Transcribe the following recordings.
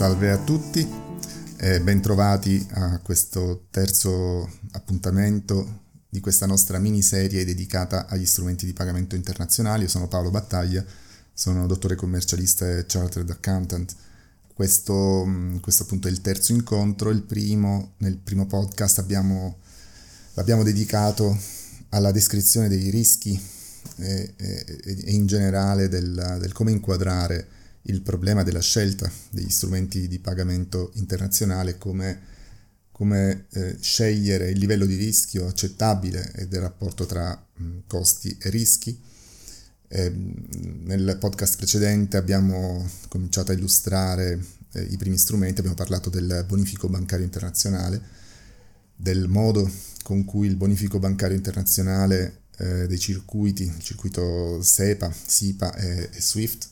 Salve a tutti e bentrovati a questo terzo appuntamento di questa nostra miniserie dedicata agli strumenti di pagamento internazionali. Io sono Paolo Battaglia, sono dottore commercialista e chartered accountant. Questo, questo appunto è il terzo incontro, il primo, nel primo podcast abbiamo, l'abbiamo dedicato alla descrizione dei rischi e, e, e in generale del, del come inquadrare il problema della scelta degli strumenti di pagamento internazionale, come, come eh, scegliere il livello di rischio accettabile e del rapporto tra mh, costi e rischi. Eh, nel podcast precedente abbiamo cominciato a illustrare eh, i primi strumenti, abbiamo parlato del bonifico bancario internazionale, del modo con cui il bonifico bancario internazionale eh, dei circuiti, il circuito SEPA, SIPA e, e SWIFT,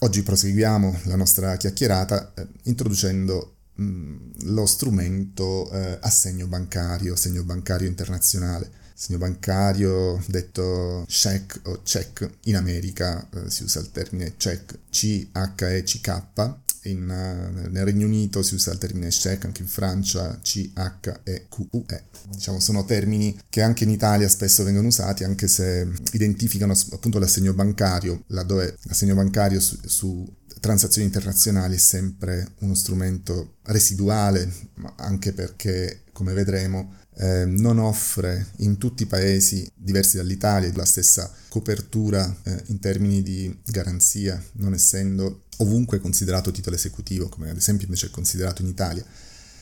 Oggi proseguiamo la nostra chiacchierata eh, introducendo mh, mm, lo strumento eh, assegno bancario, assegno bancario internazionale. Assegno bancario detto check o check, in America eh, si usa il termine check, C-H-E-C-K, in, uh, nel Regno Unito si usa il termine check, anche in Francia C-H-E-Q-U-E. Diciamo, sono termini che anche in Italia spesso vengono usati, anche se identificano appunto l'assegno bancario, laddove l'assegno bancario su, su transazioni internazionali è sempre uno strumento residuale, anche perché, come vedremo, eh, non offre in tutti i paesi diversi dall'Italia la stessa copertura eh, in termini di garanzia, non essendo ovunque considerato titolo esecutivo, come ad esempio invece è considerato in Italia.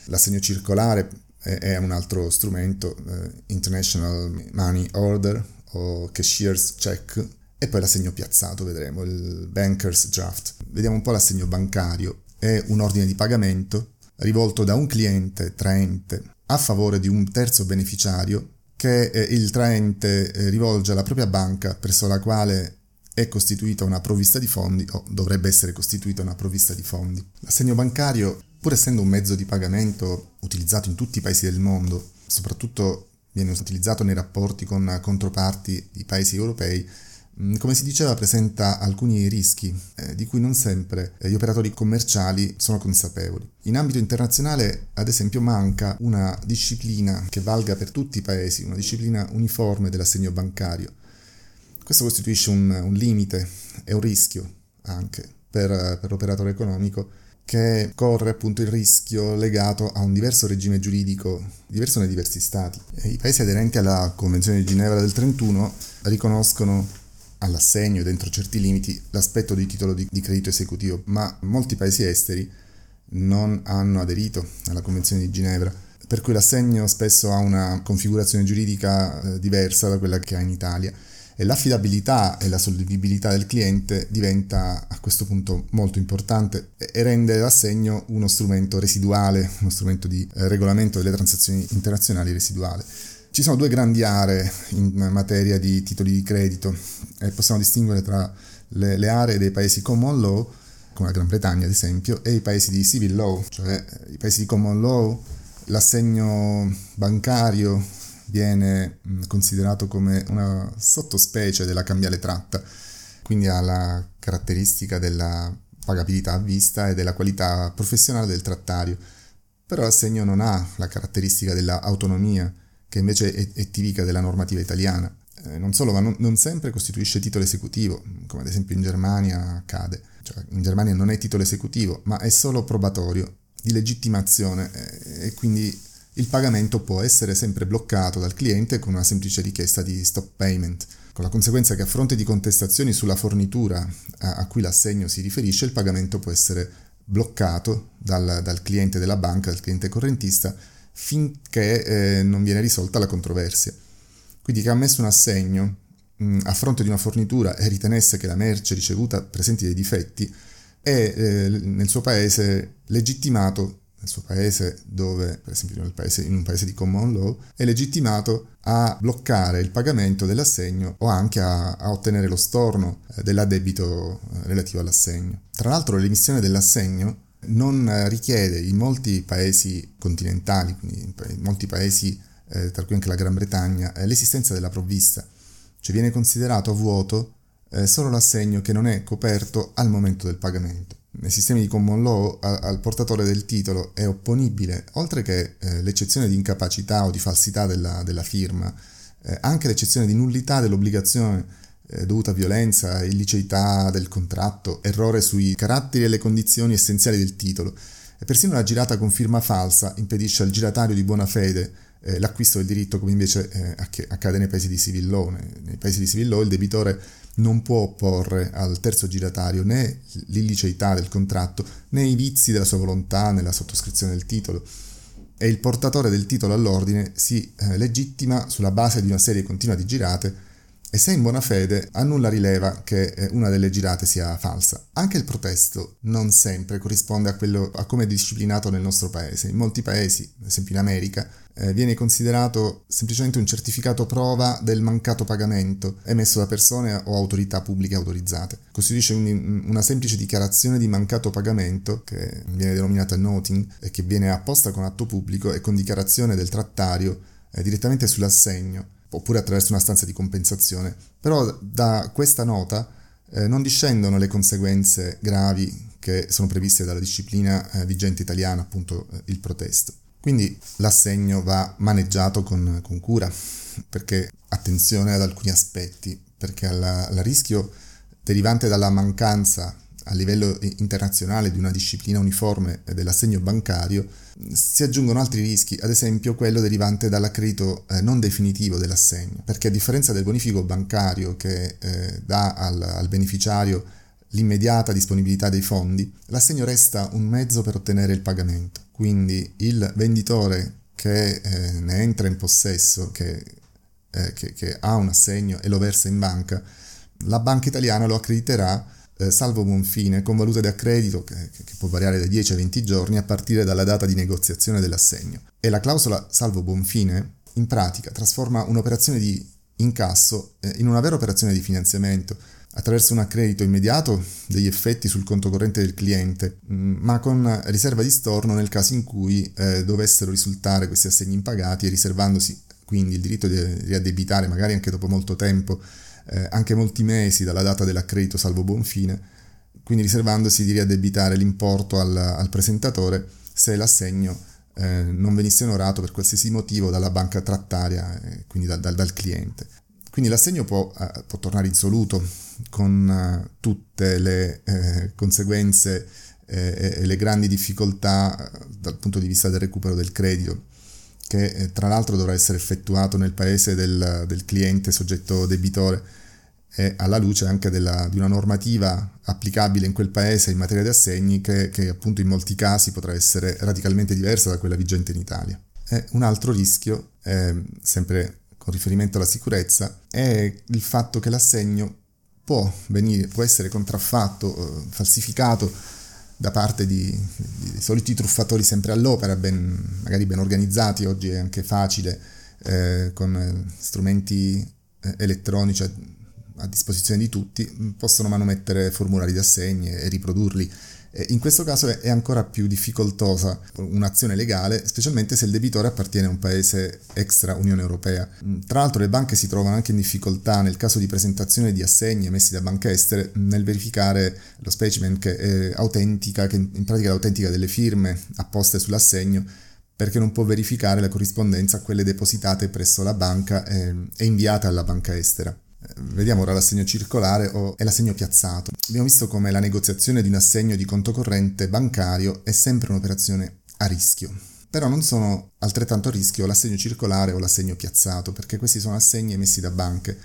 L'assegno circolare è, è un altro strumento, eh, International Money Order o Cashier's Check, e poi l'assegno piazzato, vedremo, il Banker's Draft. Vediamo un po' l'assegno bancario. È un ordine di pagamento rivolto da un cliente traente a favore di un terzo beneficiario che eh, il traente eh, rivolge alla propria banca presso la quale è costituita una provvista di fondi o dovrebbe essere costituita una provvista di fondi. L'assegno bancario, pur essendo un mezzo di pagamento utilizzato in tutti i paesi del mondo, soprattutto viene utilizzato nei rapporti con controparti di paesi europei, mm, come si diceva presenta alcuni rischi eh, di cui non sempre gli operatori commerciali sono consapevoli. In ambito internazionale, ad esempio, manca una disciplina che valga per tutti i paesi, una disciplina uniforme dell'assegno bancario questo costituisce un, un limite e un rischio anche per, per l'operatore economico che corre appunto il rischio legato a un diverso regime giuridico diverso nei diversi stati. I paesi aderenti alla Convenzione di Ginevra del 31 riconoscono all'assegno dentro certi limiti l'aspetto di titolo di, di, credito esecutivo, ma molti paesi esteri non hanno aderito alla Convenzione di Ginevra, per cui l'assegno spesso ha una configurazione giuridica eh, diversa da quella che ha in Italia e l'affidabilità e la solvibilità del cliente diventa a questo punto molto importante e rende l'assegno uno strumento residuale, uno strumento di eh, regolamento delle transazioni internazionali residuale. Ci sono due grandi aree in materia di titoli di credito e possiamo distinguere tra le, le aree dei paesi common law, come la Gran Bretagna ad esempio, e i paesi di civil law, cioè i paesi di common law, l'assegno bancario viene considerato come una sottospecie della cambiale tratta, quindi ha la caratteristica della pagabilità a vista e della qualità professionale del trattario. Però l'assegno non ha la caratteristica dell'autonomia, che invece è, è tipica della normativa italiana. Eh, non solo, ma non, non, sempre costituisce titolo esecutivo, come ad esempio in Germania accade. Cioè, in Germania non è titolo esecutivo, ma è solo probatorio, di legittimazione, eh, e quindi il pagamento può essere sempre bloccato dal cliente con una semplice richiesta di stop payment, con la conseguenza che a fronte di contestazioni sulla fornitura a, cui l'assegno si riferisce, il pagamento può essere bloccato dal, dal cliente della banca, dal cliente correntista, finché eh, non viene risolta la controversia. Quindi che ha messo un assegno mh, a fronte di una fornitura e ritenesse che la merce ricevuta presenti dei difetti, è eh, nel suo paese legittimato nel suo paese, dove, per esempio nel paese, in un paese di common law, è legittimato a bloccare il pagamento dell'assegno o anche a, a ottenere lo storno eh, dell'addebito eh, relativo all'assegno. Tra l'altro l'emissione dell'assegno non richiede in molti paesi continentali, quindi in molti paesi, eh, tra cui anche la Gran Bretagna, eh, l'esistenza della provvista, cioè viene considerato vuoto eh, solo l'assegno che non è coperto al momento del pagamento nei sistemi di common law al portatore del titolo è opponibile, oltre che eh, l'eccezione di incapacità o di falsità della, della firma, eh, anche l'eccezione di nullità dell'obbligazione eh, dovuta a violenza, illiceità del contratto, errore sui caratteri e le condizioni essenziali del titolo. E persino la girata con firma falsa impedisce al giratario di buona fede eh, l'acquisto del diritto come invece eh, accade nei paesi di civil law. Nei paesi di civil law il debitore non può opporre al terzo giratario né l'illiceità del contratto né i vizi della sua volontà nella sottoscrizione del titolo. E il portatore del titolo all'ordine si eh, legittima sulla base di una serie continua di girate e se in buona fede a nulla rileva che eh, una delle girate sia falsa. Anche il protesto non sempre corrisponde a, quello, a come è disciplinato nel nostro paese. In molti paesi, ad esempio in America, eh, viene considerato semplicemente un certificato prova del mancato pagamento emesso da persone o autorità pubbliche autorizzate. Costituisce un, una semplice dichiarazione di mancato pagamento, che viene denominata noting, e che viene apposta con atto pubblico e con dichiarazione del trattario eh, direttamente sull'assegno oppure attraverso una stanza di compensazione. Però da questa nota eh, non discendono le conseguenze gravi che sono previste dalla disciplina eh, vigente italiana, appunto eh, il protesto. Quindi l'assegno va maneggiato con, con cura, perché attenzione ad alcuni aspetti, perché al rischio derivante dalla mancanza a livello internazionale di una disciplina uniforme dell'assegno bancario, si aggiungono altri rischi, ad esempio quello derivante dall'accredito eh, non definitivo dell'assegno, perché a differenza del bonifico bancario che eh, dà al, al beneficiario l'immediata disponibilità dei fondi, l'assegno resta un mezzo per ottenere il pagamento. Quindi il venditore che eh, ne entra in possesso, che, eh, che, che, ha un assegno e lo versa in banca, la banca italiana lo accrediterà eh, salvo buon fine, con valute di accredito che, che, può variare da 10 a 20 giorni a partire dalla data di negoziazione dell'assegno. E la clausola salvo buon fine, in pratica, trasforma un'operazione di incasso eh, in una vera operazione di finanziamento, attraverso un accredito immediato degli effetti sul conto corrente del cliente, mm, ma con riserva di storno nel caso in cui eh, dovessero risultare questi assegni impagati e riservandosi quindi il diritto di riaddebitare magari anche dopo molto tempo eh, anche molti mesi dalla data dell'accredito salvo buon fine, quindi riservandosi di riaddebitare l'importo al, al presentatore se l'assegno eh, non venisse onorato per qualsiasi motivo dalla banca trattaria, eh, quindi da, da, dal cliente. Quindi l'assegno può, eh, può tornare insoluto con eh, tutte le conseguenze e le grandi difficoltà dal punto di vista del recupero del credito che eh, tra l'altro dovrà essere effettuato nel paese del, del cliente soggetto debitore e alla luce anche della, di una normativa applicabile in quel paese in materia di assegni che, che, appunto in molti casi potrà essere radicalmente diversa da quella vigente in Italia. E un altro rischio, eh, sempre con riferimento alla sicurezza, è il fatto che l'assegno può, venire, può essere contraffatto, eh, falsificato da parte di, di, soliti truffatori sempre all'opera, ben, magari ben organizzati, oggi è anche facile eh, con eh, strumenti eh, elettronici a, a, disposizione di tutti, possono manomettere formulari di assegni e riprodurli in questo caso è ancora più difficoltosa un'azione legale, specialmente se il debitore appartiene a un paese extra Unione Europea. Tra l'altro le banche si trovano anche in difficoltà nel caso di presentazione di assegni emessi da banche estere nel verificare lo specimen che è autentica, che in pratica è l'autentica delle firme apposte sull'assegno perché non può verificare la corrispondenza a quelle depositate presso la banca e inviate alla banca estera. Vediamo ora l'assegno circolare o, e l'assegno piazzato. Abbiamo visto come la negoziazione di un assegno di conto corrente bancario è sempre un'operazione a rischio. Però non sono altrettanto a rischio l'assegno circolare o l'assegno piazzato, perché questi sono assegni emessi da banche.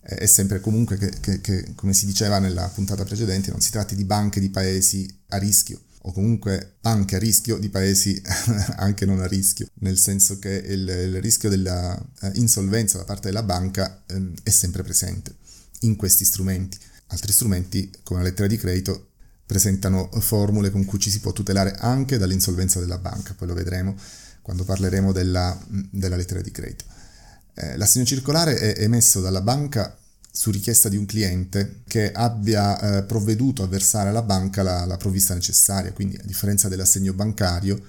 È sempre comunque che, che, che, come si diceva nella puntata precedente, non si tratti di banche di paesi a rischio, o comunque anche a rischio di paesi anche non a rischio, nel senso che il, il rischio dell'insolvenza eh, da parte della banca eh, è sempre presente in questi strumenti. Altri strumenti, come la lettera di credito, presentano formule con cui ci si può tutelare anche dall'insolvenza della banca, poi lo vedremo quando parleremo della, della lettera di credito. Eh, l'assegno circolare è emesso dalla banca su richiesta di un cliente che abbia eh, provveduto a versare alla banca la, la, provvista necessaria, quindi a differenza dell'assegno bancario,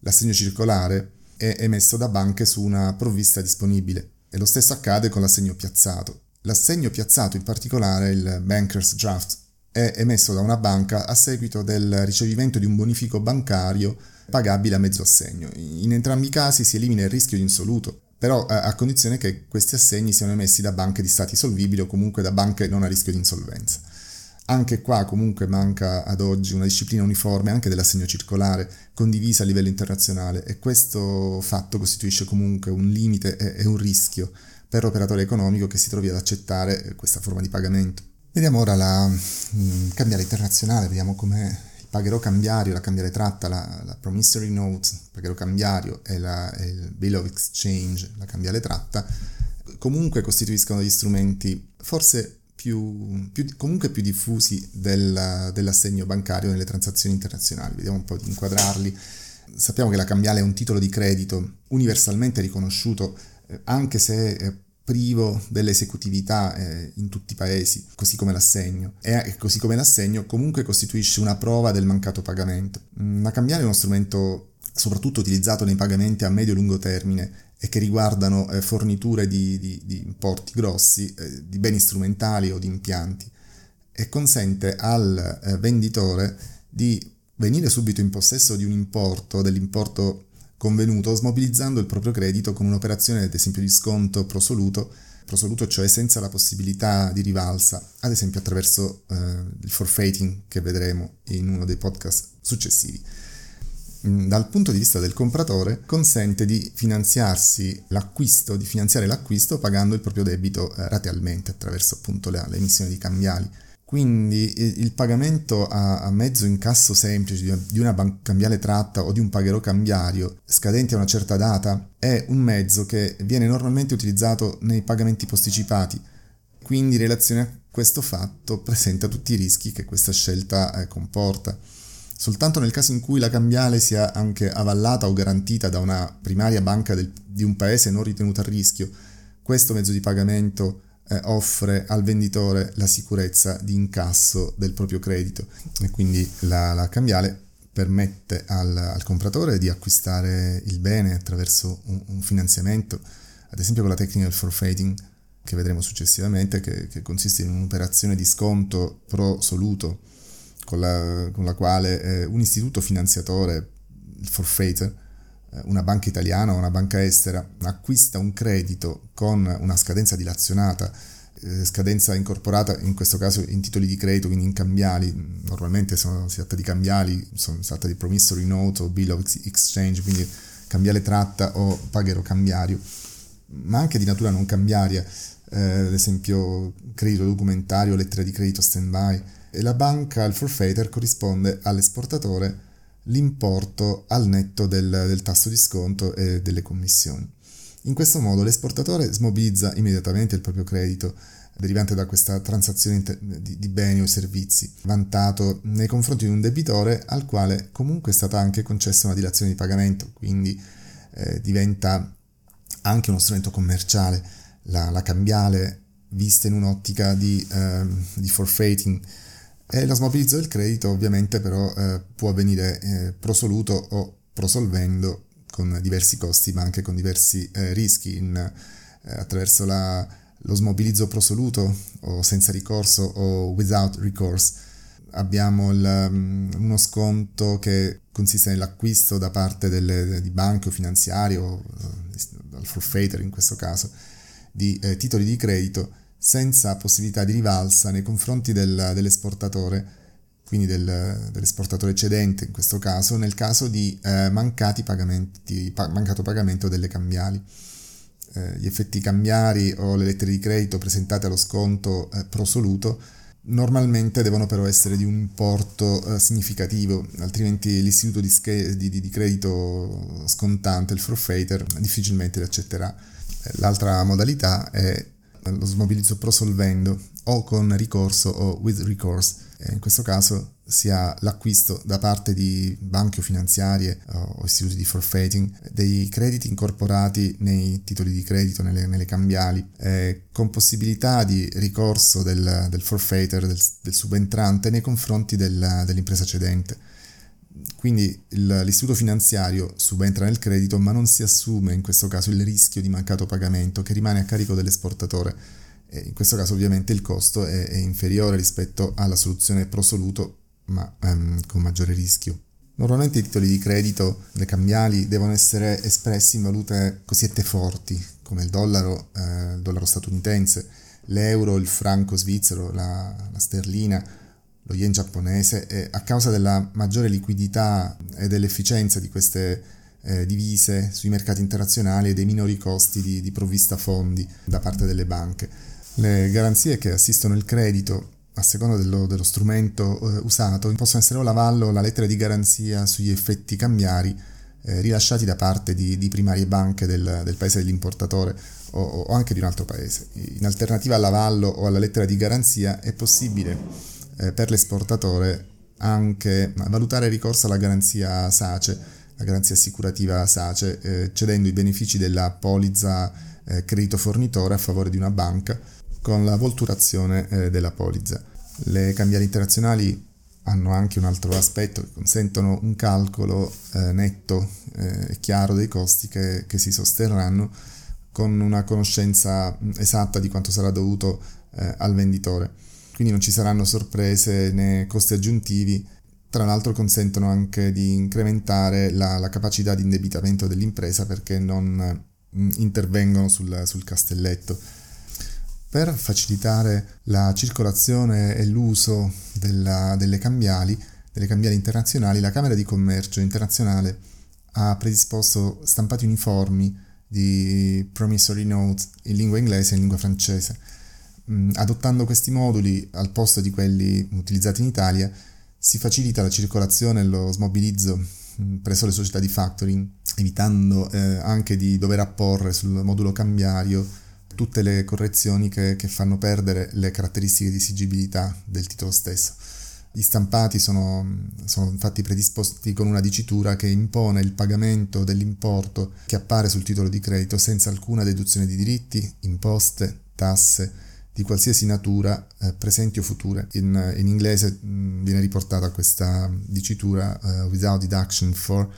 l'assegno circolare è emesso da banche su una provvista disponibile e lo stesso accade con l'assegno piazzato. L'assegno piazzato in particolare, il Banker's Draft, è emesso da una banca a seguito del ricevimento di un bonifico bancario pagabile a mezzo assegno. In entrambi i casi si elimina il rischio di insoluto, però a condizione che questi assegni siano emessi da banche di stati solvibili o comunque da banche non a rischio di insolvenza. Anche qua comunque manca ad oggi una disciplina uniforme anche dell'assegno circolare condivisa a livello internazionale e questo fatto costituisce comunque un limite e un rischio per l'operatore economico che si trovi ad accettare questa forma di pagamento. Vediamo ora la mh, cambiale internazionale, vediamo come pagherò cambiario, la cambiale tratta, la, la promissory note, il pagherò cambiario e, la, e il bill of exchange, la cambiale tratta, comunque costituiscono degli strumenti forse più, più, comunque più diffusi del, dell'assegno bancario nelle transazioni internazionali. Vediamo un po' di inquadrarli. Sappiamo che la cambiale è un titolo di credito universalmente riconosciuto, eh, anche se è privo dell'esecutività eh, in tutti i paesi, così come l'assegno. E così come l'assegno comunque costituisce una prova del mancato pagamento. La cambiale è uno strumento soprattutto utilizzato nei pagamenti a medio-lungo termine e che riguardano eh, forniture di, di, di, importi grossi, eh, di beni strumentali o di impianti e consente al eh, venditore di venire subito in possesso di un importo, dell'importo convenuto, smobilizzando il proprio credito con un'operazione ad esempio di sconto prosoluto, prosoluto cioè senza la possibilità di rivalsa, ad esempio attraverso eh, il forfeiting che vedremo in uno dei podcast successivi. Mm, dal punto di vista del compratore consente di finanziarsi l'acquisto, di finanziare l'acquisto pagando il proprio debito eh, ratealmente attraverso appunto l'emissione di cambiali. Quindi il pagamento a, mezzo incasso semplice di una cambiale tratta o di un pagherò cambiario scadenti a una certa data è un mezzo che viene normalmente utilizzato nei pagamenti posticipati. Quindi in relazione a questo fatto presenta tutti i rischi che questa scelta eh, comporta. Soltanto nel caso in cui la cambiale sia anche avallata o garantita da una primaria banca del, di un paese non ritenuta a rischio, questo mezzo di pagamento eh, offre al venditore la sicurezza di incasso del proprio credito. E quindi la, la cambiale permette al, al, compratore di acquistare il bene attraverso un, un, finanziamento, ad esempio con la tecnica del forfeiting che vedremo successivamente, che, che consiste in un'operazione di sconto pro soluto con la, con la quale eh, un istituto finanziatore, il forfeiter, una banca italiana o una banca estera, acquista un credito con una scadenza dilazionata, eh, scadenza incorporata in questo caso in titoli di credito, quindi in cambiali, normalmente sono, si tratta di cambiali, sono, si tratta di promissory note o bill of exchange, quindi cambiale tratta o paghero cambiario, ma anche di natura non cambiaria, eh, ad esempio credito documentario, lettera di credito stand-by, e la banca al forfeiter corrisponde all'esportatore l'importo al netto del, del tasso di sconto e delle commissioni. In questo modo l'esportatore smobilizza immediatamente il proprio credito derivante da questa transazione di, beni o servizi, vantato nei confronti di un debitore al quale comunque è stata anche concessa una dilazione di pagamento, quindi eh, diventa anche uno strumento commerciale. La, la cambiale vista in un'ottica di, eh, di forfeiting e lo smobilizzo del credito ovviamente però eh, può avvenire eh, prosoluto o prosolvendo con diversi costi ma anche con diversi eh, rischi in, eh, attraverso la, lo smobilizzo prosoluto o senza ricorso o without recourse. Abbiamo il, um, uno sconto che consiste nell'acquisto da parte delle, di banche o finanziarie o dal forfeiter in questo caso di eh, titoli di credito senza possibilità di rivalsa nei confronti del, dell'esportatore, quindi del, dell'esportatore cedente in questo caso, nel caso di eh, pagamenti, pa- mancato pagamento delle cambiali. Eh, gli effetti cambiari o le lettere di credito presentate allo sconto eh, prosoluto normalmente devono però essere di un importo eh, significativo, altrimenti l'istituto di, sch- di, di, credito scontante, il forfeiter, difficilmente li accetterà. Eh, l'altra modalità è lo smobilizzo prosolvendo o con ricorso o with recourse. In questo caso si ha l'acquisto da parte di banche o finanziarie o istituti di forfeiting dei crediti incorporati nei titoli di credito, nelle, nelle cambiali, eh, con possibilità di ricorso del, del forfeiter, del, del, subentrante nei confronti del, dell'impresa cedente. Quindi l'istituto finanziario subentra nel credito ma non si assume in questo caso il rischio di mancato pagamento che rimane a carico dell'esportatore E in questo caso ovviamente il costo è, è inferiore rispetto alla soluzione prosoluto ma um, con maggiore rischio. Normalmente i titoli di credito, le cambiali, devono essere espressi in valute cosiddette forti, come il dollaro, eh, il dollaro statunitense, l'euro, il franco svizzero, la, la sterlina, lo yen giapponese, e a causa della maggiore liquidità e dell'efficienza di queste eh, divise sui mercati internazionali e dei minori costi di, di provvista fondi da parte delle banche. Le garanzie che assistono il credito a seconda dello, dello strumento eh, usato, possono essere o l'avallo o la lettera di garanzia sugli effetti cambiari eh, rilasciati da parte di, di primarie banche del, del paese dell'importatore o, o, anche di un altro paese. In alternativa all'avallo o alla lettera di garanzia è possibile eh, per l'esportatore anche valutare ricorso alla garanzia SACE, la garanzia assicurativa SACE, eh, cedendo i benefici della polizza eh, credito fornitore a favore di una banca con la volturazione eh, della polizza. Le cambiali internazionali hanno anche un altro aspetto che consentono un calcolo eh, netto eh, e chiaro dei costi che, che, si sosterranno con una conoscenza esatta di quanto sarà dovuto eh, al venditore. Quindi non ci saranno sorprese né costi aggiuntivi, tra l'altro consentono anche di incrementare la, la capacità di indebitamento dell'impresa perché non mm, intervengono sul, sul castelletto per facilitare la circolazione e l'uso della, delle cambiali, delle cambiali internazionali, la Camera di Commercio internazionale ha predisposto stampati uniformi di promissory note in lingua inglese e in lingua francese. Mm, adottando questi moduli al posto di quelli utilizzati in Italia si facilita la circolazione e lo smobilizzo mm, presso le società di factoring, evitando eh, anche di dover apporre sul modulo cambiario tutte le correzioni che, che fanno perdere le caratteristiche di esigibilità del titolo stesso. Gli stampati sono, sono, infatti predisposti con una dicitura che impone il pagamento dell'importo che appare sul titolo di credito senza alcuna deduzione di diritti, imposte, tasse di qualsiasi natura eh, presenti o future. In, in inglese mh, viene riportata questa dicitura uh, without deduction for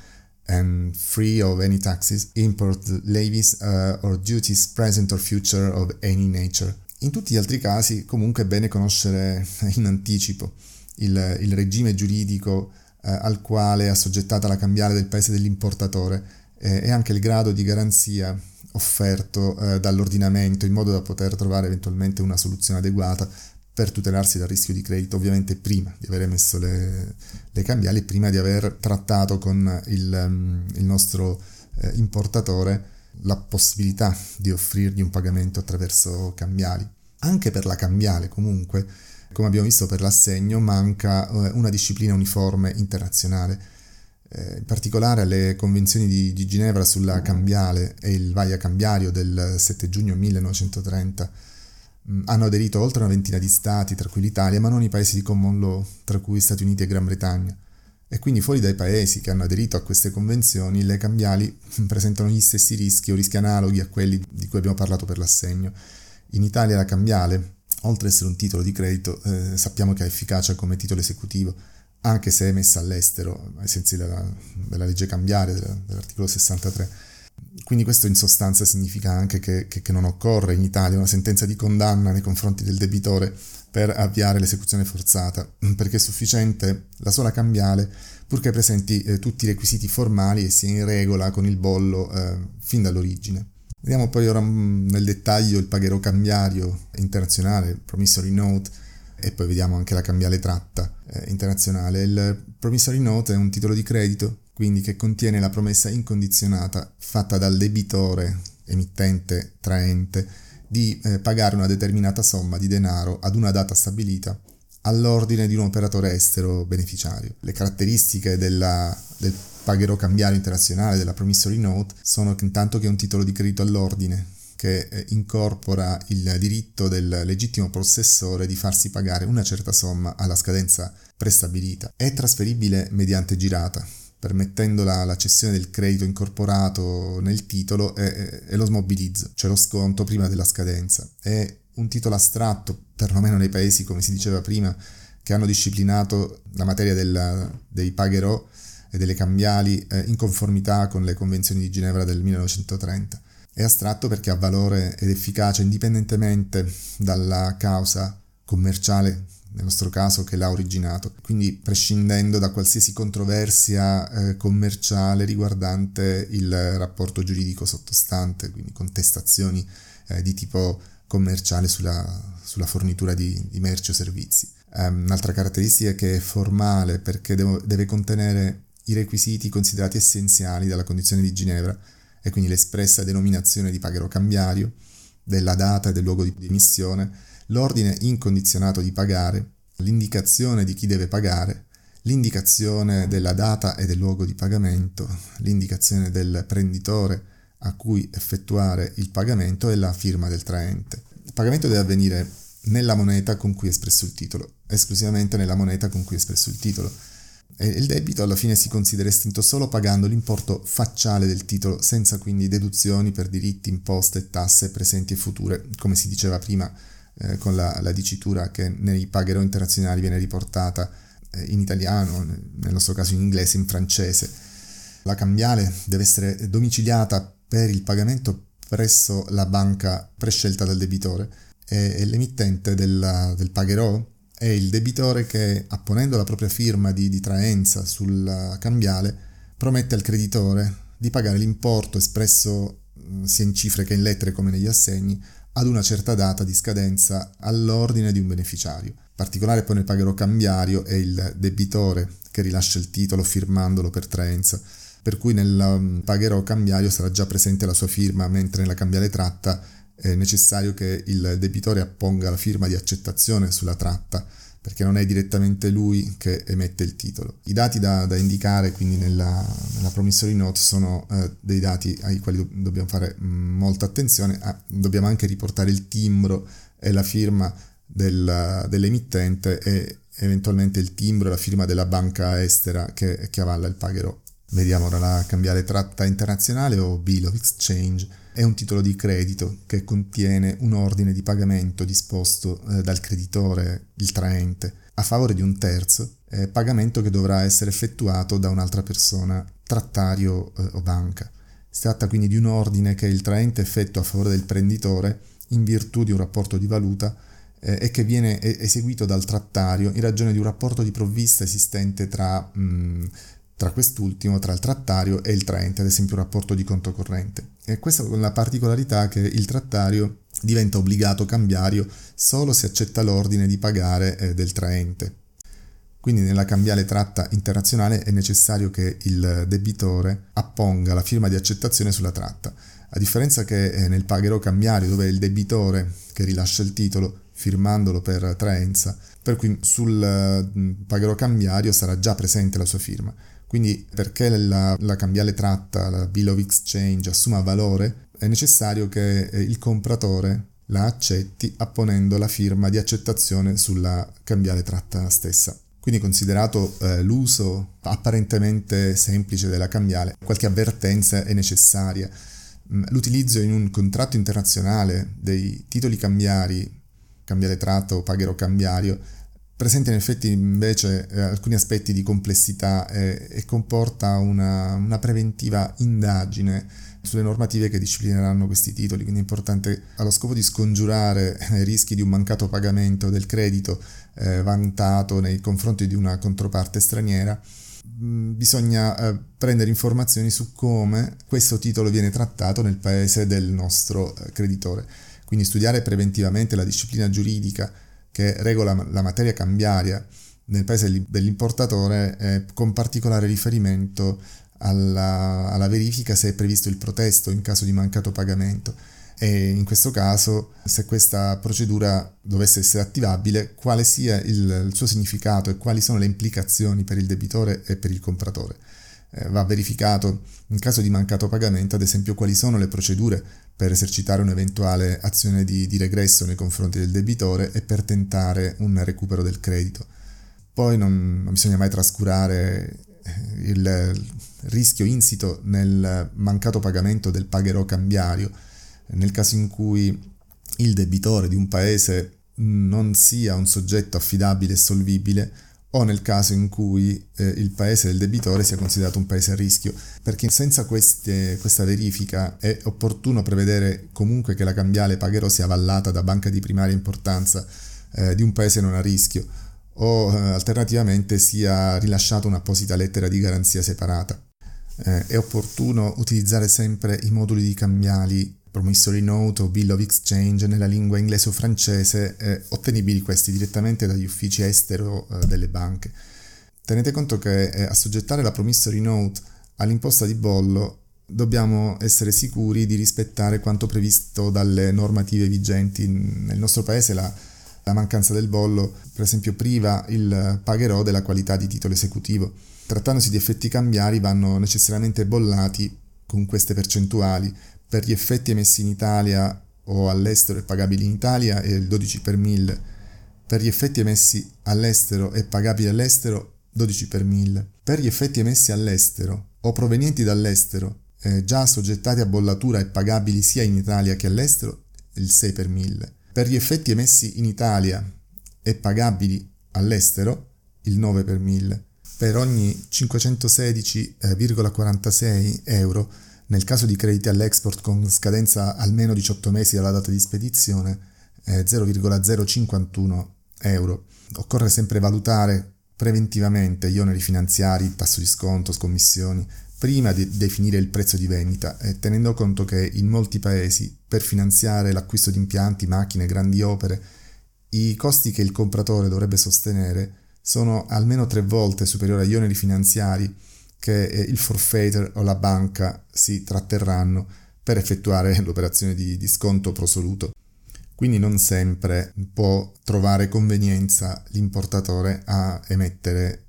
and free of any taxes, import levies uh, or duties present or future of any nature. In tutti gli altri casi comunque è bene conoscere in anticipo il, il regime giuridico uh, al quale è assoggettata la cambiale del paese dell'importatore eh, e anche il grado di garanzia offerto uh, dall'ordinamento in modo da poter trovare eventualmente una soluzione adeguata per tutelarsi dal rischio di credito, ovviamente prima di aver emesso le, le cambiali, prima di aver trattato con il, um, il nostro eh, importatore la possibilità di offrirgli un pagamento attraverso cambiali. Anche per la cambiale, comunque, come abbiamo visto per l'assegno, manca eh, una disciplina uniforme internazionale. Eh, in particolare le convenzioni di, di Ginevra sulla cambiale e il vaia cambiario del 7 giugno 1930 Mm, hanno aderito oltre una ventina di stati, tra cui l'Italia, ma non i paesi di common law, tra cui Stati Uniti e Gran Bretagna. E quindi fuori dai paesi che hanno aderito a queste convenzioni, le cambiali presentano gli stessi rischi o rischi analoghi a quelli di cui abbiamo parlato per l'assegno. In Italia la cambiale, oltre ad essere un titolo di credito, eh, sappiamo che ha efficacia come titolo esecutivo, anche se emessa all'estero, ai sensi della, della legge cambiale, dell'articolo 63 quindi questo in sostanza significa anche che, che, che, non occorre in Italia una sentenza di condanna nei confronti del debitore per avviare l'esecuzione forzata, perché è sufficiente la sola cambiale purché presenti eh, tutti i requisiti formali e sia in regola con il bollo eh, fin dall'origine. Vediamo poi ora mm, nel dettaglio il pagherò cambiario internazionale, promissory note, e poi vediamo anche la cambiale tratta eh, internazionale. Il promissory note è un titolo di credito quindi che contiene la promessa incondizionata fatta dal debitore, emittente, traente, di eh, pagare una determinata somma di denaro ad una data stabilita all'ordine di un operatore estero beneficiario. Le caratteristiche della, del pagherò cambiario internazionale della promissory note sono intanto che è un titolo di credito all'ordine che eh, incorpora il diritto del legittimo possessore di farsi pagare una certa somma alla scadenza prestabilita. È trasferibile mediante girata, permettendo la, la, cessione del credito incorporato nel titolo e, e, lo smobilizzo, cioè lo sconto prima della scadenza. È un titolo astratto, perlomeno nei paesi, come si diceva prima, che hanno disciplinato la materia della, dei pagherò e delle cambiali eh, in conformità con le convenzioni di Ginevra del 1930. È astratto perché ha valore ed efficacia indipendentemente dalla causa commerciale, nel nostro caso, che l'ha originato, quindi prescindendo da qualsiasi controversia eh, commerciale riguardante il rapporto giuridico sottostante, quindi contestazioni eh, di tipo commerciale sulla, sulla fornitura di, di, merci o servizi. Um, un'altra caratteristica è che è formale perché devo, deve contenere i requisiti considerati essenziali dalla condizione di Ginevra e quindi l'espressa denominazione di pagherò cambiario, della data e del luogo di emissione, l'ordine incondizionato di pagare, l'indicazione di chi deve pagare, l'indicazione della data e del luogo di pagamento, l'indicazione del prenditore a cui effettuare il pagamento e la firma del traente. Il pagamento deve avvenire nella moneta con cui è espresso il titolo, esclusivamente nella moneta con cui è espresso il titolo. E il debito alla fine si considera estinto solo pagando l'importo facciale del titolo, senza quindi deduzioni per diritti, imposte, tasse presenti e future, come si diceva prima eh, con la, la, dicitura che nei pagherò internazionali viene riportata eh, in italiano, nel nostro caso in inglese, in francese. La cambiale deve essere domiciliata per il pagamento presso la banca prescelta dal debitore e, l'emittente della, del pagherò è il debitore che, apponendo la propria firma di, di traenza sul cambiale, promette al creditore di pagare l'importo espresso sia in cifre che in lettere come negli assegni ad una certa data di scadenza all'ordine di un beneficiario. In particolare poi nel pagherò cambiario è il debitore che rilascia il titolo firmandolo per traenza, per cui nel um, pagherò cambiario sarà già presente la sua firma, mentre nella cambiale tratta è necessario che il debitore apponga la firma di accettazione sulla tratta perché non è direttamente lui che emette il titolo. I dati da, da indicare quindi nella, nella, promissory note sono eh, dei dati ai quali do, dobbiamo fare mm, molta attenzione, ah, dobbiamo anche riportare il timbro e la firma del, dell'emittente e eventualmente il timbro e la firma della banca estera che, che avalla il pagherò. Vediamo ora la cambiale tratta internazionale o Bill of Exchange. È un titolo di credito che contiene un ordine di pagamento disposto eh, dal creditore, il traente, a favore di un terzo, eh, pagamento che dovrà essere effettuato da un'altra persona, trattario eh, o banca. Si tratta quindi di un ordine che il traente effettua a favore del prenditore in virtù di un rapporto di valuta eh, e che viene eseguito dal trattario in ragione di un rapporto di provvista esistente tra mh, mm, tra quest'ultimo, tra il trattario e il traente, ad esempio un rapporto di conto corrente. E questa con la particolarità che il trattario diventa obbligato cambiario solo se accetta l'ordine di pagare eh, del traente. Quindi nella cambiale tratta internazionale è necessario che il debitore apponga la firma di accettazione sulla tratta, a differenza che eh, nel pagherò cambiario dove è il debitore che rilascia il titolo firmandolo per traenza, per cui sul eh, pagherò cambiario sarà già presente la sua firma. Quindi perché la, la cambiale tratta, la bill of exchange, assuma valore, è necessario che eh, il compratore la accetti apponendo la firma di accettazione sulla cambiale tratta stessa. Quindi considerato eh, l'uso apparentemente semplice della cambiale, qualche avvertenza è necessaria. Mm, l'utilizzo in un contratto internazionale dei titoli cambiari, cambiale tratta o pagherò cambiario, presenta in effetti invece eh, alcuni aspetti di complessità e, e comporta una, una, preventiva indagine sulle normative che disciplineranno questi titoli, quindi è importante allo scopo di scongiurare i rischi di un mancato pagamento del credito eh, vantato nei confronti di una controparte straniera, mm, bisogna eh, prendere informazioni su come questo titolo viene trattato nel paese del nostro eh, creditore, quindi studiare preventivamente la disciplina giuridica che regola la materia cambiaria nel paese dell'importatore eh, con particolare riferimento alla, alla, verifica se è previsto il protesto in caso di mancato pagamento e in questo caso se questa procedura dovesse essere attivabile quale sia il, il suo significato e quali sono le implicazioni per il debitore e per il compratore. Eh, va verificato in caso di mancato pagamento ad esempio quali sono le procedure per esercitare un'eventuale azione di, di, regresso nei confronti del debitore e per tentare un recupero del credito. Poi non, non bisogna mai trascurare eh, il rischio insito nel mancato pagamento del pagherò cambiario, nel caso in cui il debitore di un paese non sia un soggetto affidabile e solvibile o nel caso in cui eh, il paese del debitore sia considerato un paese a rischio, perché senza queste, questa verifica è opportuno prevedere comunque che la cambiale pagherò sia avallata da banca di primaria importanza eh, di un paese non a rischio o eh, alternativamente sia rilasciata un'apposita lettera di garanzia separata. Eh, è opportuno utilizzare sempre i moduli di cambiali promissory note o bill of exchange nella lingua inglese o francese, eh, ottenibili questi direttamente dagli uffici estero eh, delle banche. Tenete conto che eh, a soggettare la promissory note all'imposta di bollo dobbiamo essere sicuri di rispettare quanto previsto dalle normative vigenti. Nel nostro paese la, la mancanza del bollo, per esempio, priva il pagherò della qualità di titolo esecutivo. Trattandosi di effetti cambiari vanno necessariamente bollati con queste percentuali, per gli effetti emessi in Italia o all'estero e pagabili in Italia è il 12 per 1000, per gli effetti emessi all'estero e pagabili all'estero 12 per 1000, per gli effetti emessi all'estero o provenienti dall'estero eh, già assoggettati a bollatura e pagabili sia in Italia che all'estero il 6 per 1000, per gli effetti emessi in Italia e pagabili all'estero il 9 per 1000, per ogni 516,46 euro nel caso di crediti all'export con scadenza almeno 18 mesi dalla data di spedizione, è 0,051 euro. Occorre sempre valutare preventivamente gli oneri finanziari, tasso di sconto, scommissioni, prima di definire il prezzo di vendita e tenendo conto che in molti paesi per finanziare l'acquisto di impianti, macchine, grandi opere, i costi che il compratore dovrebbe sostenere sono almeno tre volte superiori agli oneri finanziari che eh, il forfeiter o la banca si tratterranno per effettuare l'operazione di, di sconto prosoluto. Quindi non sempre può trovare convenienza l'importatore a emettere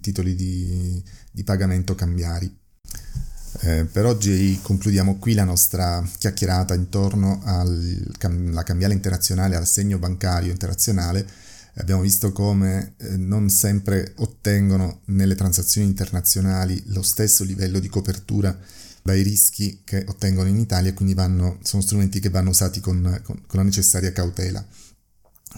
titoli di, di pagamento cambiari. Eh, per oggi concludiamo qui la nostra chiacchierata intorno alla cambiale internazionale, al segno bancario internazionale abbiamo visto come eh, non sempre ottengono nelle transazioni internazionali lo stesso livello di copertura dai rischi che ottengono in Italia quindi vanno, sono strumenti che vanno usati con, con, con, la necessaria cautela.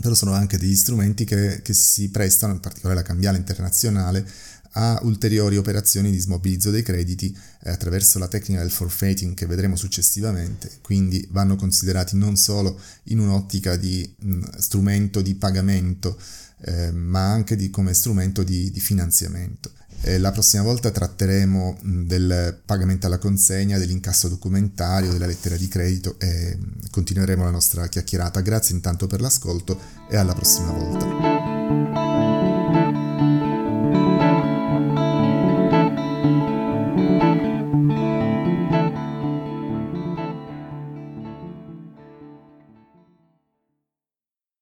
Però sono anche degli strumenti che, che si prestano, in particolare la cambiale internazionale, a ulteriori operazioni di smobilizzo dei crediti eh, attraverso la tecnica del forfeiting che vedremo successivamente, quindi vanno considerati non solo in un'ottica di mh, strumento di pagamento, eh, ma anche di, come strumento di, di finanziamento. Eh, la prossima volta tratteremo mh, del pagamento alla consegna, dell'incasso documentario, della lettera di credito e mh, continueremo la nostra chiacchierata. Grazie intanto per l'ascolto e alla prossima volta.